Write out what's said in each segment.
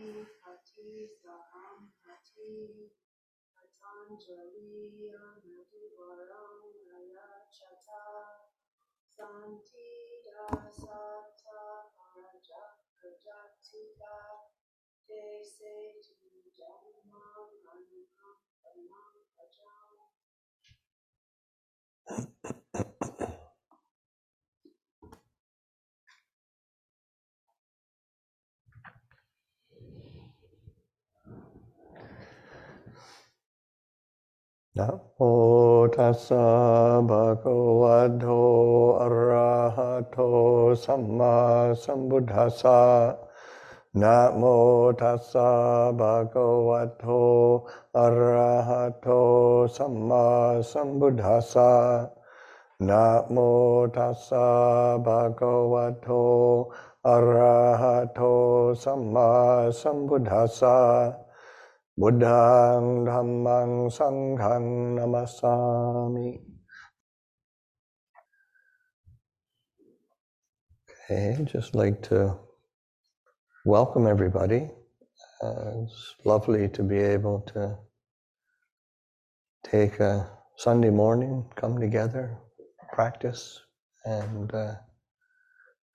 Hati Saham Hati Patanjali Anadivaram Nayachata Santi Dasata Prajatika Te Se Tu Dhamma Manukam Panam Pajam นะโมทัสสะภะคะวะโตอะระหะโตสัมมาสัมพุทธัสสะนะโมทัสสะภะคะวะโตอะระหะโตสัมมาสัมพุทธัสสะนะโมทัสสะภะคะวะโตอะระหะโตสัมมาสัมพุทธัสสะ Buddhang Dhammang Sanghang Namasami. Okay, just like to welcome everybody. Uh, it's lovely to be able to take a Sunday morning, come together, practice, and uh,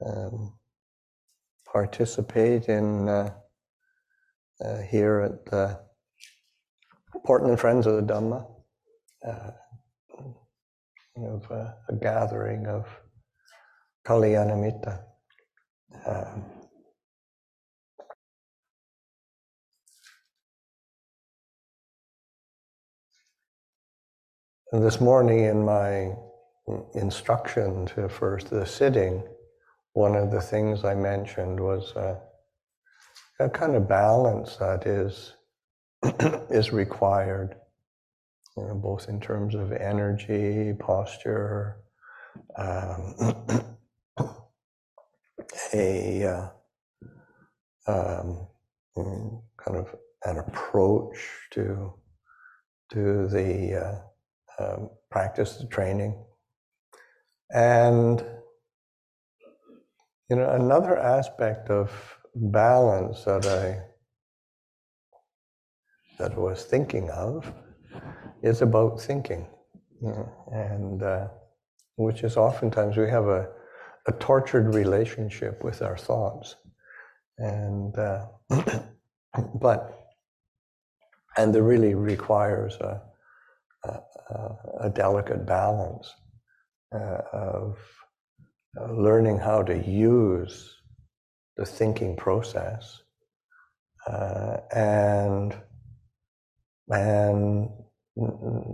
um, participate in uh, uh here at the Portland Friends of the Dhamma, uh, of uh, a gathering of Kalyanamitta. Um, this morning in my instruction to first the sitting, one of the things I mentioned was uh, a kind of balance that is is required, you know, both in terms of energy, posture, um, a uh, um, kind of an approach to to the uh, um, practice, the training, and you know another aspect of balance that I that I was thinking of is about thinking. and uh, which is oftentimes we have a, a tortured relationship with our thoughts. And, uh, but, and it really requires a, a, a delicate balance uh, of uh, learning how to use the thinking process uh, and and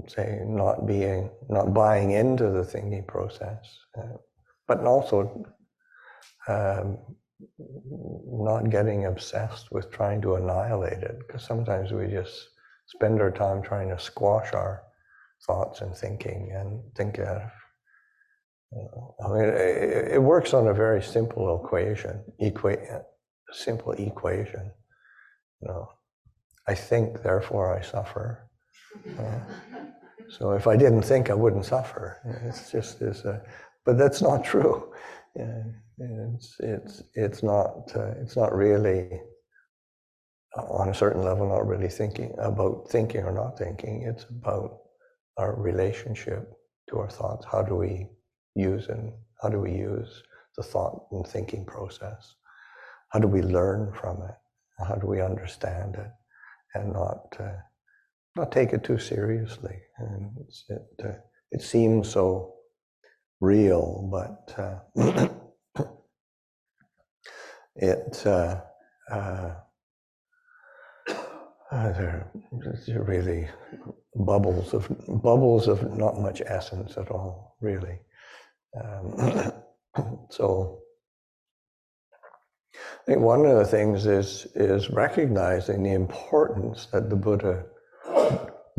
say not being not buying into the thinking process uh, but also um, not getting obsessed with trying to annihilate it because sometimes we just spend our time trying to squash our thoughts and thinking and think of I mean, it, it, works on a very simple equation, equa- simple equation. You know, I think, therefore I suffer. Uh, so if I didn't think, I wouldn't suffer. It's just is, but that's not true. Yeah, it's it's it's not uh, it's not really uh, on a certain level not really thinking about thinking or not thinking. It's about our relationship to our thoughts. How do we use and how do we use the thought and thinking process? How do we learn from it? How do we understand it? And not uh, not take it too seriously. And it uh, it seems so real, but uh, it uh, uh, uh, there are really bubbles of bubbles of not much essence at all, really. Um, so I think one of the things is is recognizing the importance that the Buddha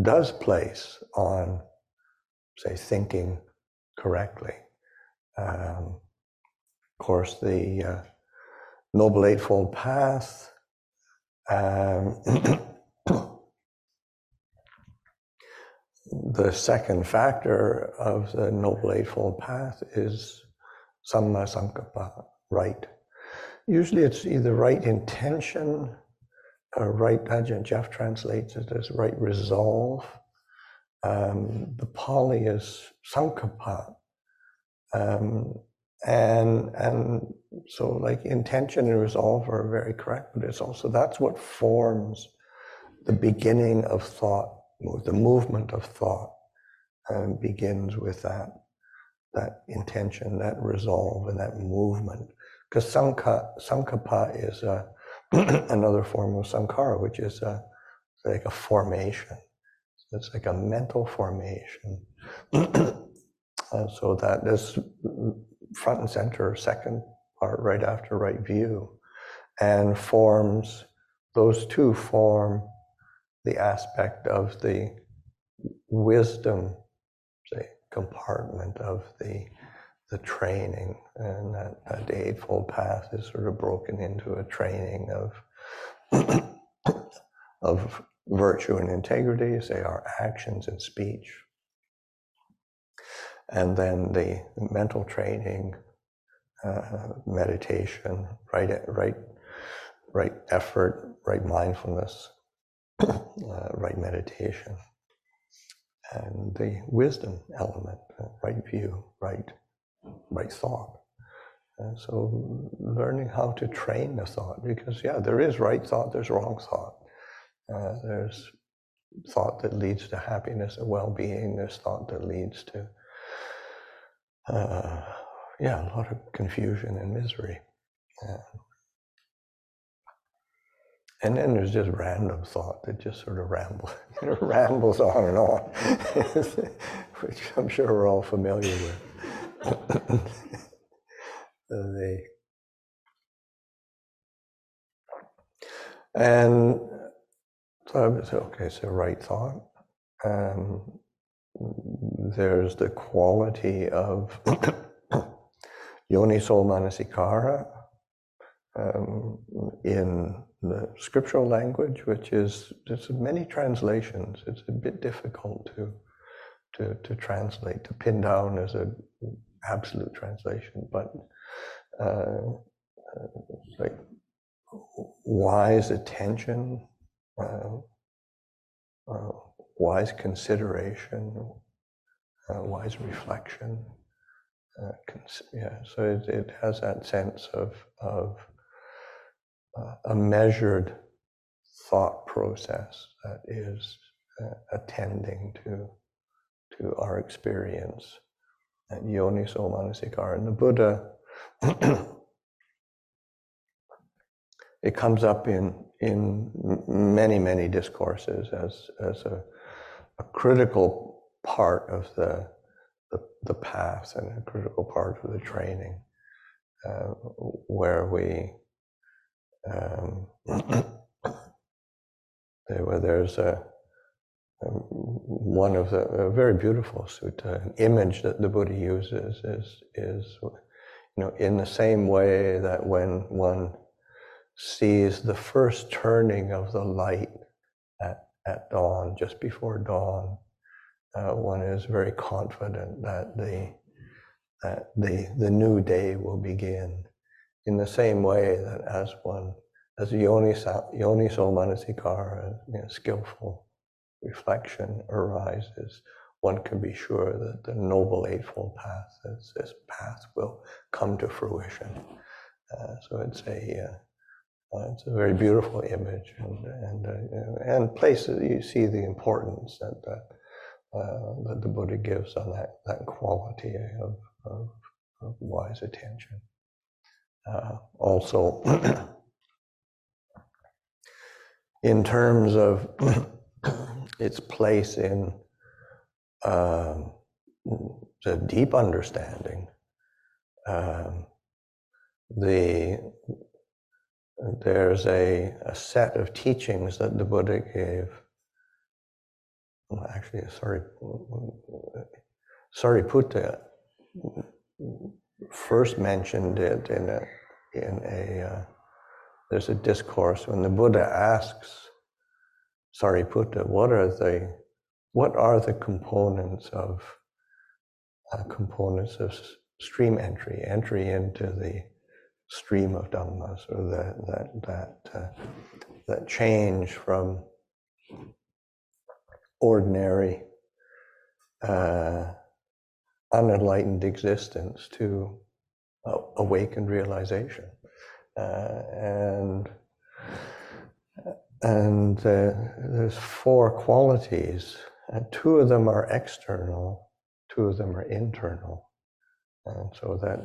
does place on, say, thinking correctly. Um, of course, the uh, Noble Eightfold Path. Um, the second factor of the Noble Eightfold Path is Samma Sankappa, right Usually it's either right intention uh, right, Ajahn Geoff translates it as right resolve. Um, the Pali is sankappa. Um, and and so like intention and resolve are very correct, but it's also that's what forms the beginning of thought, the movement of thought um, begins with that that intention, that resolve, and that movement. Because sankappa is a, another form of sankhara, which is a, like a formation. So it's like a mental formation. Uh, so that is front and center, second part, right after right view, and forms, those two form the aspect of the wisdom, say, compartment of the the training, and that, that Eightfold Path is sort of broken into a training of of virtue and integrity, say our actions and speech, and then the mental training, uh, meditation, right, right, right effort, right mindfulness, uh, right meditation, and the wisdom element, uh, right view, right, right thought. And so learning how to train the thought, because yeah, there is right thought, there's wrong thought. Uh, there's thought that leads to happiness and well-being. There's thought that leads to uh, yeah, a lot of confusion and misery. Yeah. And then there's just random thought that just sort of rambles, rambles on and on, which I'm sure we're all familiar with. The, and so I was okay, so right thought. Um, there's the quality of yoni yoniso manasikara um, in the scriptural language, which is there's many translations. It's a bit difficult to to to translate to pin down as an absolute translation, but uh, like wise attention. Uh, uh, wise consideration, uh, wise reflection. Uh, cons- yeah, so it, it has that sense of of uh, a measured thought process that is uh, attending to to our experience. And yoniso manasikara. And the Buddha, it comes up in in many many discourses as as a a critical part of the, the, the path and a critical part of the training uh, where we um, where there's a, a, one of the a very beautiful sutta an image that the Buddha uses is is you know in the same way that when one sees the first turning of the light at at dawn, just before dawn, uh, one is very confident that the that the the new day will begin. In the same way that as one as yoniso, yoniso manasikara, you know, skillful reflection arises, one can be sure that the noble eightfold path, this, this path, will come to fruition. Uh, so it's a uh, uh, it's a very beautiful image, and and uh, and places you see the importance that that, uh, that the Buddha gives on that that quality of, of, of wise attention. Uh, also, in terms of its place in um, the deep understanding, um, the there's a, a set of teachings that the Buddha gave. Actually, sorry, Sariputta first mentioned it in a in a uh, there's a discourse when the Buddha asks Sariputta, what are the what are the components of uh, components of stream entry, entry into the stream of dhammas, or that that that uh, that change from ordinary uh, unenlightened existence to awakened realization, uh, and and uh, there's four qualities. And two of them are external, two of them are internal. And so that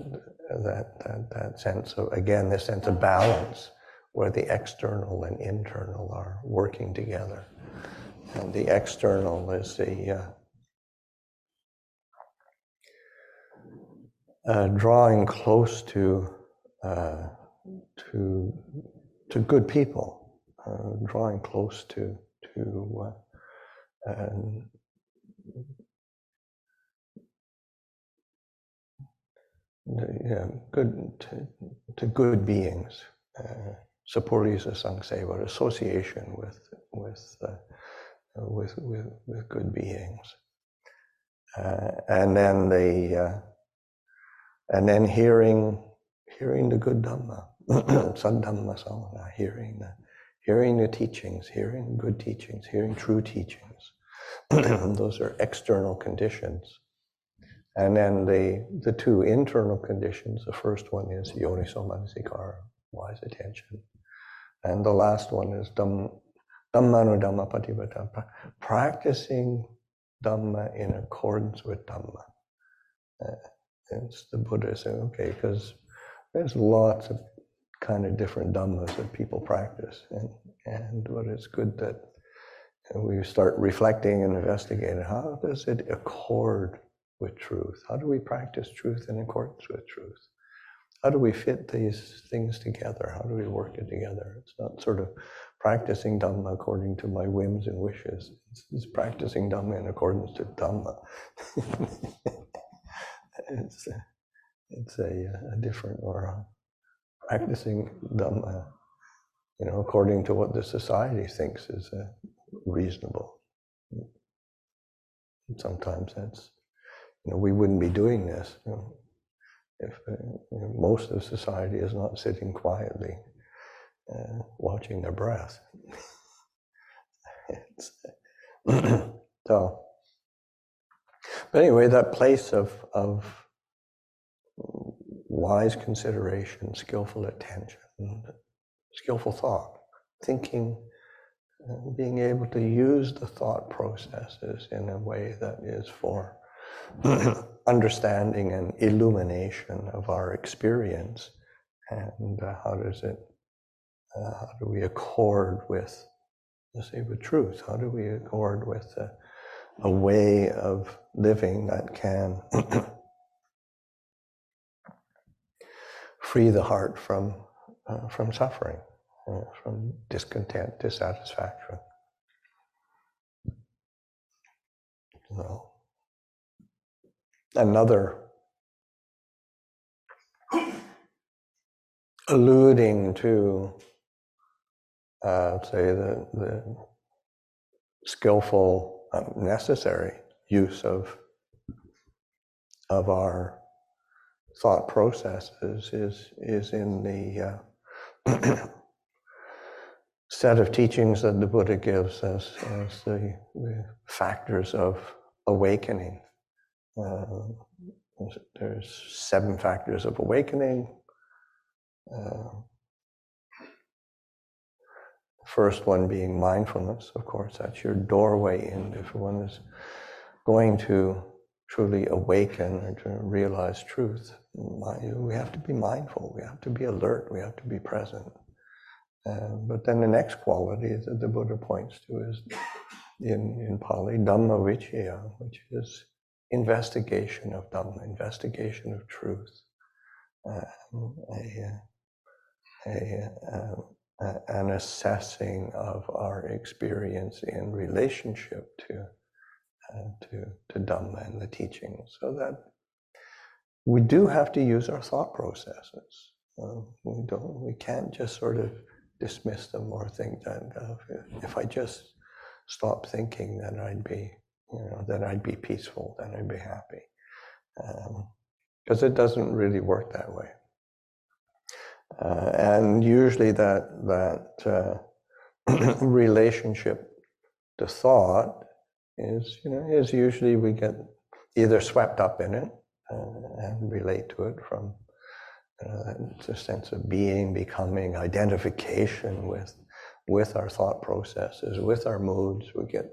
that that that sense of again this sense of balance where the external and internal are working together. And the external is the uh, uh, drawing close to uh, to to good people, drawing close to to uh, yeah, good to, to good beings, uh, sapurisa sangseva, association with with uh, with, with with good beings, uh, and then the uh, and then hearing hearing the good dhamma, saddhamma savana, hearing the hearing the teachings, hearing good teachings, hearing true teachings. Those are external conditions. And then the, the two internal conditions, the first one is yoniso manasikara, wise attention. And the last one is dham, dhammanu dhamma patipatti, practicing dhamma in accordance with dhamma. Uh, it's the Buddha saying, okay, because there's lots of kind of different dhammas that people practice. And, and but it's good that we start reflecting and investigating how does it accord with truth? How do we practice truth in accordance with truth? How do we fit these things together? How do we work it together? It's not sort of practicing Dhamma according to my whims and wishes. It's, it's practicing Dhamma in accordance to Dhamma. it's a, it's a, a different or a practicing Dhamma, you know, according to what the society thinks is uh, reasonable. Sometimes that's you know, we wouldn't be doing this you know, if uh, you know, most of society is not sitting quietly, uh, watching their breath. so, but anyway, that place of of wise consideration, skillful attention, skillful thought, thinking, being able to use the thought processes in a way that is for understanding and illumination of our experience. And uh, how does it uh, how do we accord with let's say with truth how do we accord with a, a way of living that can free the heart from uh, from suffering from discontent dissatisfaction. Another alluding to, uh, say, the, the skillful, um, necessary use of, of our thought processes is, is in the uh, set of teachings that the Buddha gives us as the, the factors of awakening. Uh, there's seven factors of awakening. Uh, first one being mindfulness, of course, that's your doorway in. If one is going to truly awaken or to realize truth, we have to be mindful, we have to be alert, we have to be present. Uh, but then the next quality that the Buddha points to is in, in Pali, Dhamma Vicaya, which is investigation of Dhamma, investigation of truth, um, a, a, um, a, an assessing of our experience in relationship to, uh, to, to Dhamma and the teachings, so that we do have to use our thought processes. Uh, we don't. We can't just sort of dismiss them or think that uh, if I just stop thinking, then I'd be you know, then I'd be peaceful, then I'd be happy. Because um, it doesn't really work that way. Uh, and usually that, that uh, relationship to thought is, you know, is usually we get either swept up in it uh, and relate to it from uh, a sense of being, becoming, identification with, with our thought processes, with our moods. We get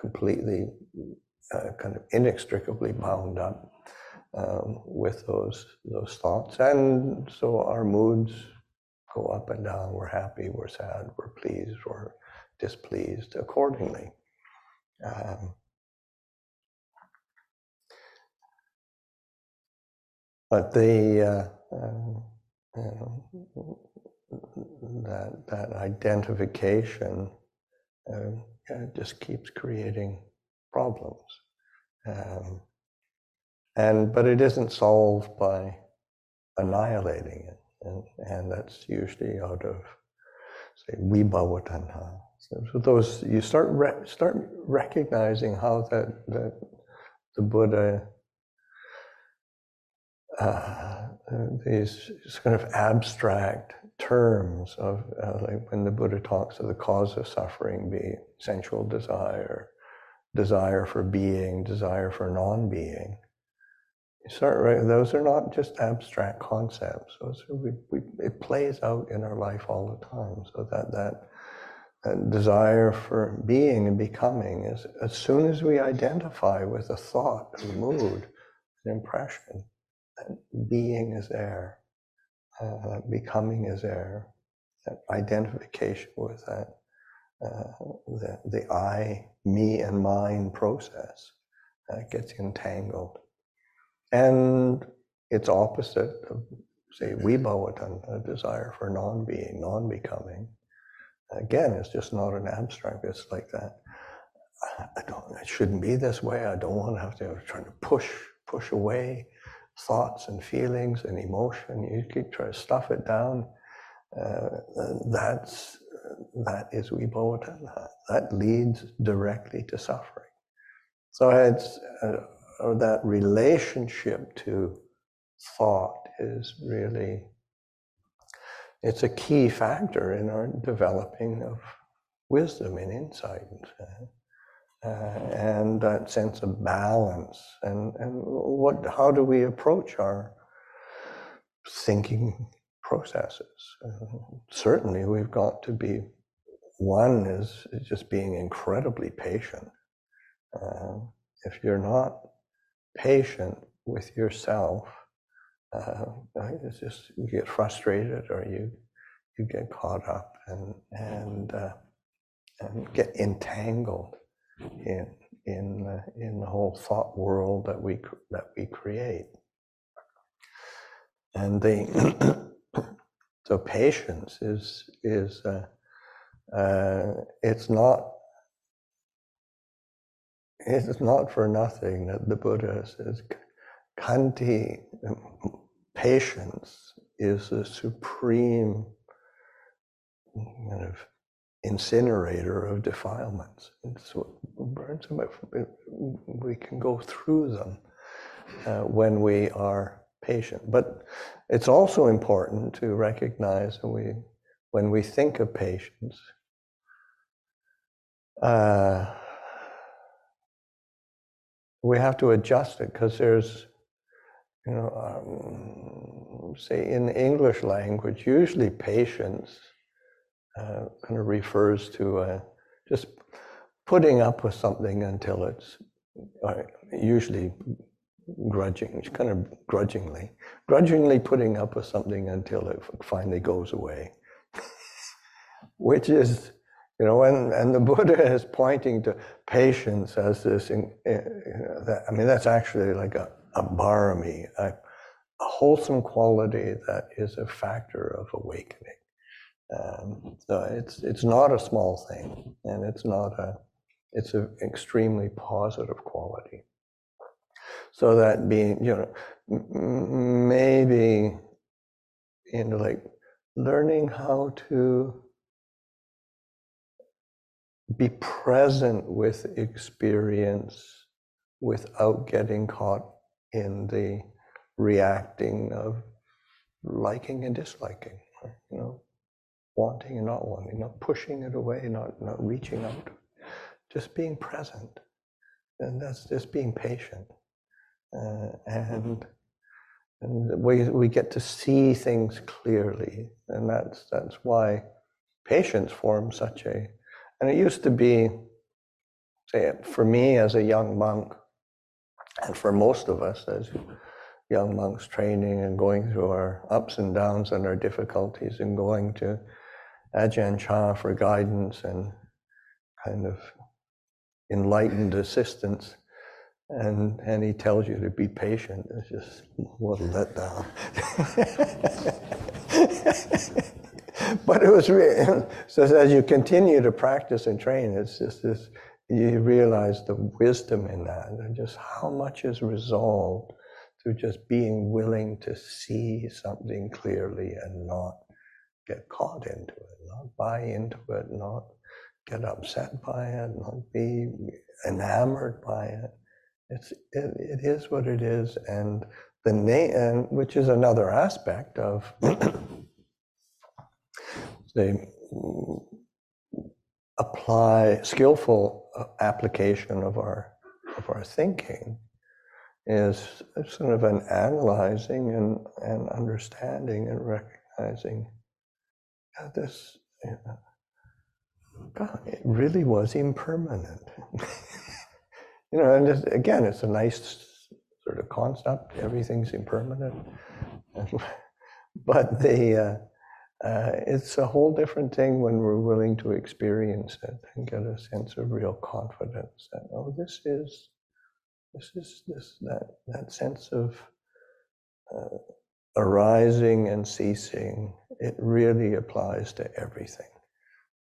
completely uh, kind of inextricably bound up um, with those those thoughts, and so our moods go up and down. We're happy, we're sad, we're pleased, we're displeased accordingly. Um, but the uh, uh, know, that that identification uh, just keeps creating problems. Um, and but it isn't solved by annihilating it, and, and that's usually out of say vibhava tanha. So, those you start re- start recognizing how that that the Buddha uh, these kind of abstract terms of uh, like when the Buddha talks of the cause of suffering be sensual desire, desire for being, desire for non-being. You start right, those are not just abstract concepts. Those are, we, we, it plays out in our life all the time. So that that desire for being and becoming is as soon as we identify with a thought, a mood, an impression, being is there, uh, becoming is there, that identification with that, uh, the, the I, me, and mine process uh, gets entangled. And it's opposite of, say, vibhava, a desire for non being, non becoming. Again, it's just not an abstract. It's like that. I don't. It shouldn't be this way. I don't want to have to I'm trying to push push away thoughts and feelings and emotion. You keep trying to stuff it down. Uh, that's that is vibhava That leads directly to suffering. So it's uh, that relationship to thought is really it's a key factor in our developing of wisdom and insight uh, and that sense of balance. And, and what how do we approach our thinking processes? Uh, certainly we've got to be one is, just being incredibly patient. Uh, if you're not patient with yourself uh, it's just you get frustrated or you you get caught up and and uh, and get entangled in in uh, in the whole thought world that we that we create. And the so patience is is uh, uh, it's not it's not for nothing that the Buddha says khanti patience is the supreme kind of incinerator of defilements. What burns them. We can go through them uh, when we are patient. But it's also important to recognize when we, when we think of patience, uh, we have to adjust it because there's, you know, um, say in the English language, usually patience uh, kind of refers to uh, just putting up with something until it's uh, usually grudging, kind of grudgingly, grudgingly putting up with something until it finally goes away, which is, you know, and, and the Buddha is pointing to patience as this, in, uh, that, I mean, that's actually like a, a barami, a, a wholesome quality that is a factor of awakening. Um, so it's it's not a small thing, and it's not a it's an extremely positive quality. So that being, you know, m- maybe you know, like learning how to be present with experience without getting caught in the reacting of liking and disliking. you know, wanting and not wanting, not pushing it away, not, not reaching out, just being present. And that's just being patient. Uh, and and we, we get to see things clearly. And that's, that's why patience forms such a, and it used to be, say, for me as a young monk, and for most of us as young monks training and going through our ups and downs and our difficulties and going to Ajahn Chah for guidance and kind of enlightened assistance. And, and he tells you to be patient. It's just what a letdown. but it was really, so as you continue to practice and train, it's just this, you realize the wisdom in that and just how much is resolved through just being willing to see something clearly and not get caught into it, not buy into it, not get upset by it, not be enamored by it. It's it, it is what it is, and the name, and which is another aspect of the mm, apply skillful application of our of our thinking is sort of an analyzing and, and understanding and recognizing this you know, God, it really was impermanent. you know, and again, it's a nice sort of concept. Everything's impermanent, but the uh, uh, it's a whole different thing when we're willing to experience it and get a sense of real confidence that oh, this is this is this that that sense of uh, arising and ceasing. It really applies to everything.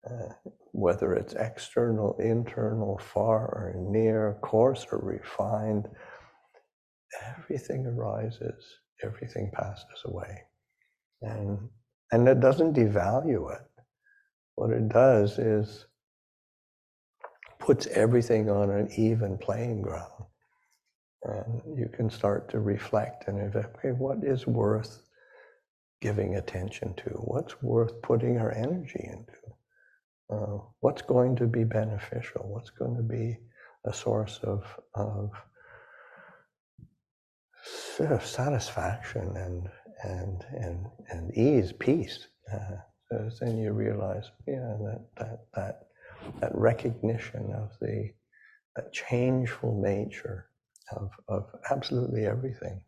Uh, whether it's external, internal, far or near, coarse or refined, everything arises, everything passes away. And, and it doesn't devalue it. What it does is puts everything on an even playing ground. And you can start to reflect and evaluate what is worth giving attention to, what's worth putting our energy into. Uh, what's going to be beneficial? What's going to be a source of, of satisfaction and and and and ease, peace. Uh, so then you realize, yeah, that that that that recognition of the that changeful nature of of absolutely everything.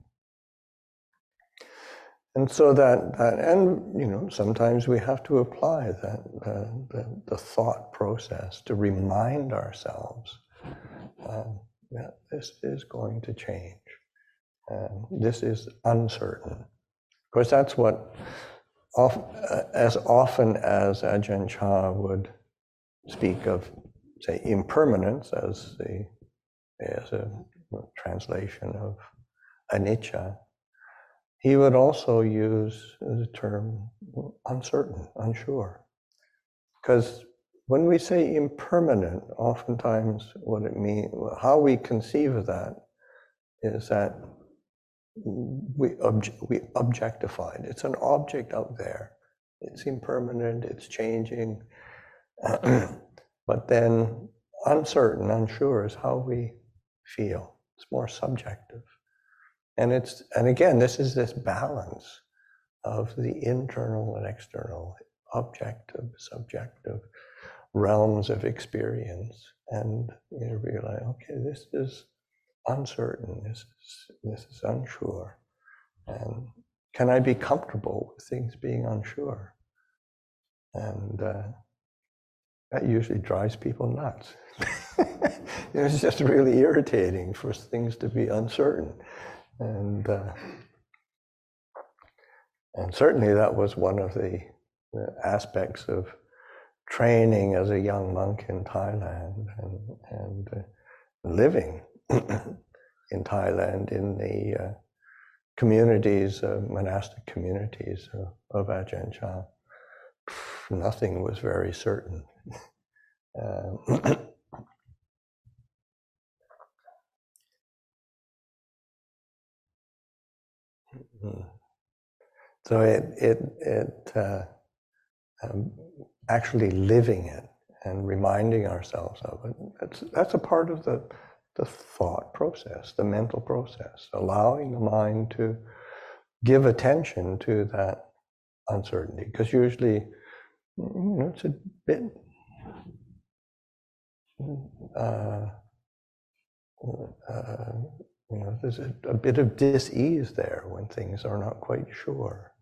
And so that, that, and you know, sometimes we have to apply that uh, the, the thought process to remind ourselves um, that this is going to change. Um, this is uncertain. Course, that's what, uh, as often as Ajahn Chah would speak of, say, impermanence as the as a translation of anicca, he would also use the term uncertain, unsure. Because when we say impermanent, oftentimes what it means, how we conceive of that is that we, obje- we objectify it. It's an object out there. It's impermanent, it's changing. but then uncertain, unsure is how we feel. It's more subjective. And it's and again, this is this balance of the internal and external, objective, subjective realms of experience. And you realize, okay, this is uncertain, this is this is unsure. And can I be comfortable with things being unsure? And uh, that usually drives people nuts. it's just really irritating for things to be uncertain and uh, and certainly that was one of the, aspects of training as a young monk in Thailand and and uh, living in Thailand in the uh, communities, uh, monastic communities of, of Ajahn Chah. Nothing was very certain. Uh, So it it it uh, um, actually living it and reminding ourselves of it. That's that's a part of the the thought process, the mental process, allowing the mind to give attention to that uncertainty. Because usually, you know, it's a bit uh, uh, you know, there's a, a, bit of dis-ease there when things are not quite sure.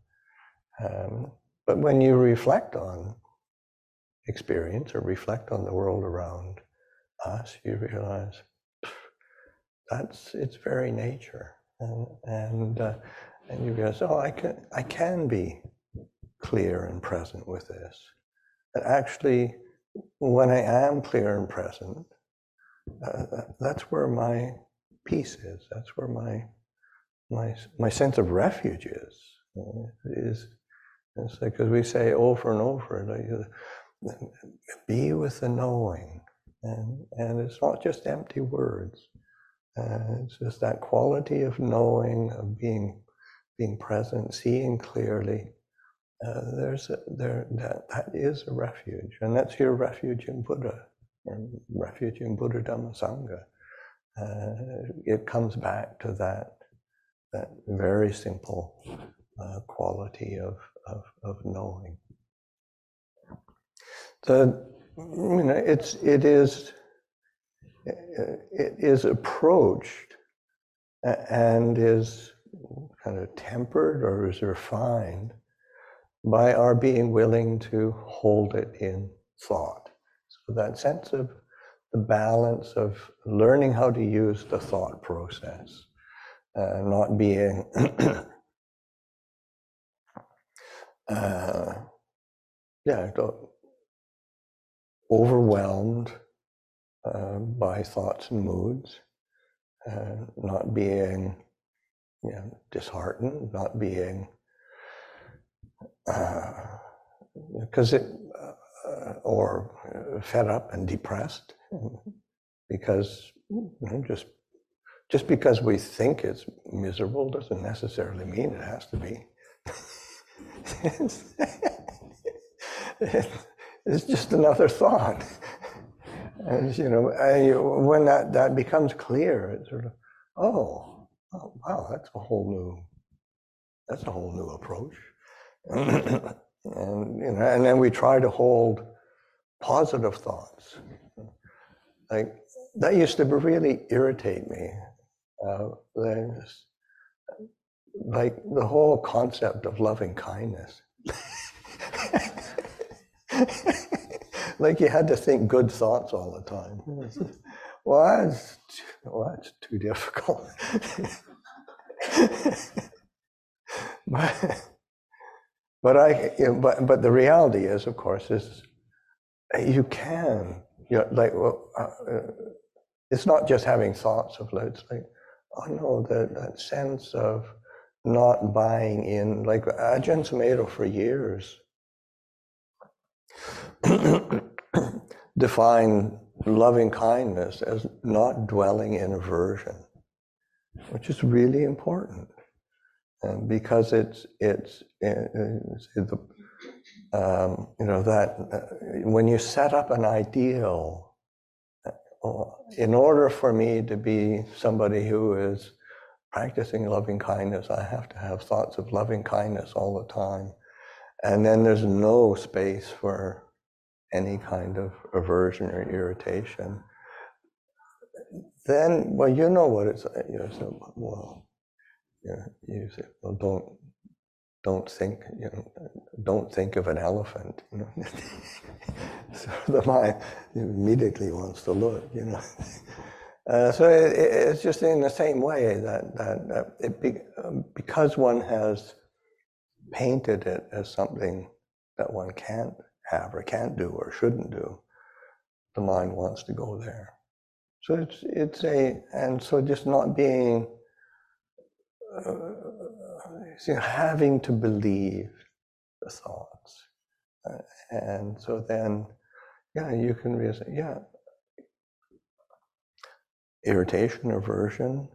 Um, but when you reflect on experience or reflect on the world around us, you realize that's its very nature, and and uh, and you realize, oh, I can I can be clear and present with this. That actually, when I am clear and present, uh, that's where my peace is. That's where my my my sense of refuge is. Uh, is it's like we say over and over, like, be with the knowing, and and it's not just empty words. Uh, it's just that quality of knowing, of being being present, seeing clearly. Uh, there's a, there that that is a refuge, and that's your refuge in Buddha, and refuge in Buddha Dhamma Sangha. Uh, it comes back to that that very simple uh, quality of, of, of knowing. So you know, it's it is is approached and is kind of tempered or is refined by our being willing to hold it in thought. So that sense of the balance of learning how to use the thought process, uh, not being uh, yeah, overwhelmed uh, by thoughts and moods, uh, not being you know, disheartened, not being because uh, it uh, or fed up and depressed because you know, just just because we think it's miserable doesn't necessarily mean it has to be. it's, it's just another thought. And you know, and when that, that becomes clear, it's sort of, oh, oh, wow, that's a whole new, that's a whole new approach. and you know, and then we try to hold positive thoughts. Like that used to really irritate me. Uh, like the whole concept of loving kindness. like you had to think good thoughts all the time. well, that's, well, that's too difficult. but, but I, but but the reality is, of course, is you can, you know, like, well, uh, uh, it's not just having thoughts of it's like, oh no, that that sense of not buying in. Like Ajahn Sumedho for years define loving kindness as not dwelling in aversion, which is really important. And because it's it's, it's, it's um, you know that uh, when you set up an ideal, uh, in order for me to be somebody who is practicing loving kindness, I have to have thoughts of loving kindness all the time. And then there's no space for any kind of aversion or irritation. Then, well, you know what it's like. You know, so, well, you, know, you say, well, don't, don't think, you know, don't think of an elephant. You know, so the mind immediately wants to look. You know, uh, so it, it's just in the same way that that, that it be, um, because one has painted it as something that one can't have or can't do or shouldn't do, the mind wants to go there. So it's it's a and so just not being uh, having to believe the thoughts, uh, and so then yeah you can realize yeah irritation aversion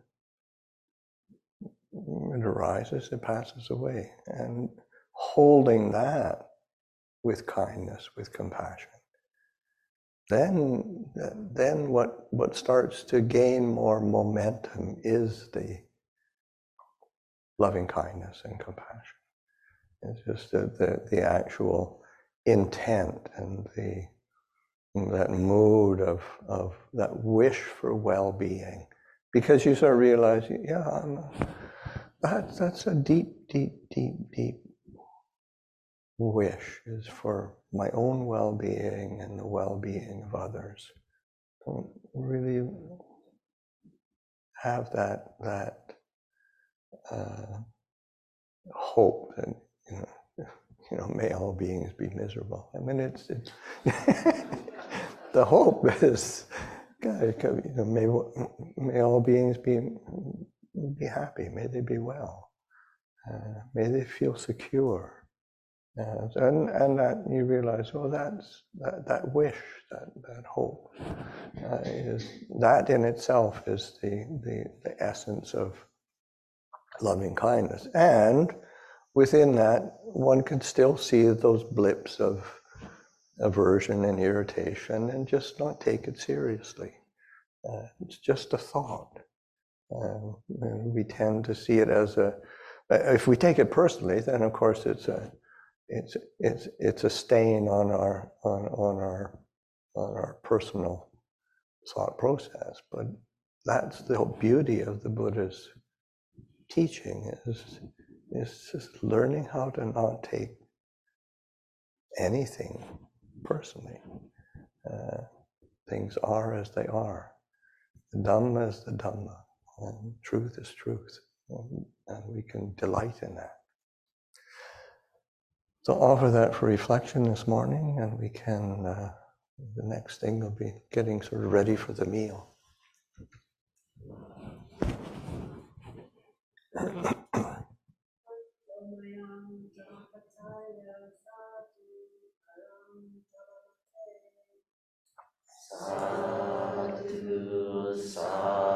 it arises, it passes away. And holding that with kindness, with compassion, then, then what, what starts to gain more momentum is the loving kindness and compassion. It's just the, the, the actual intent and the that mood of, of that wish for well-being because you start realizing yeah I'm, that, that's a deep deep deep deep wish is for my own well-being and the well-being of others. Don't really have that that uh, hope that you know you know may all beings be miserable. I mean it's, it's the hope is God, you know, may, may all beings be be happy. May they be well. Uh, may they feel secure and and that you realize, well, that's that, that wish, that that hope, uh, is that in itself is the, the the essence of loving kindness. And within that, one can still see those blips of aversion and irritation, and just not take it seriously. Uh, it's just a thought. Um, we tend to see it as a. If we take it personally, then of course it's a it's it's it's a stain on our on on our on our personal thought process. But that's the beauty of the Buddha's teaching is is just learning how to not take anything personally. Uh, things are as they are. The Dhamma is the Dhamma, and truth is truth, and we can delight in that. So offer that for reflection this morning, and we can. Uh, the next thing will be getting sort of ready for the meal. Sadhu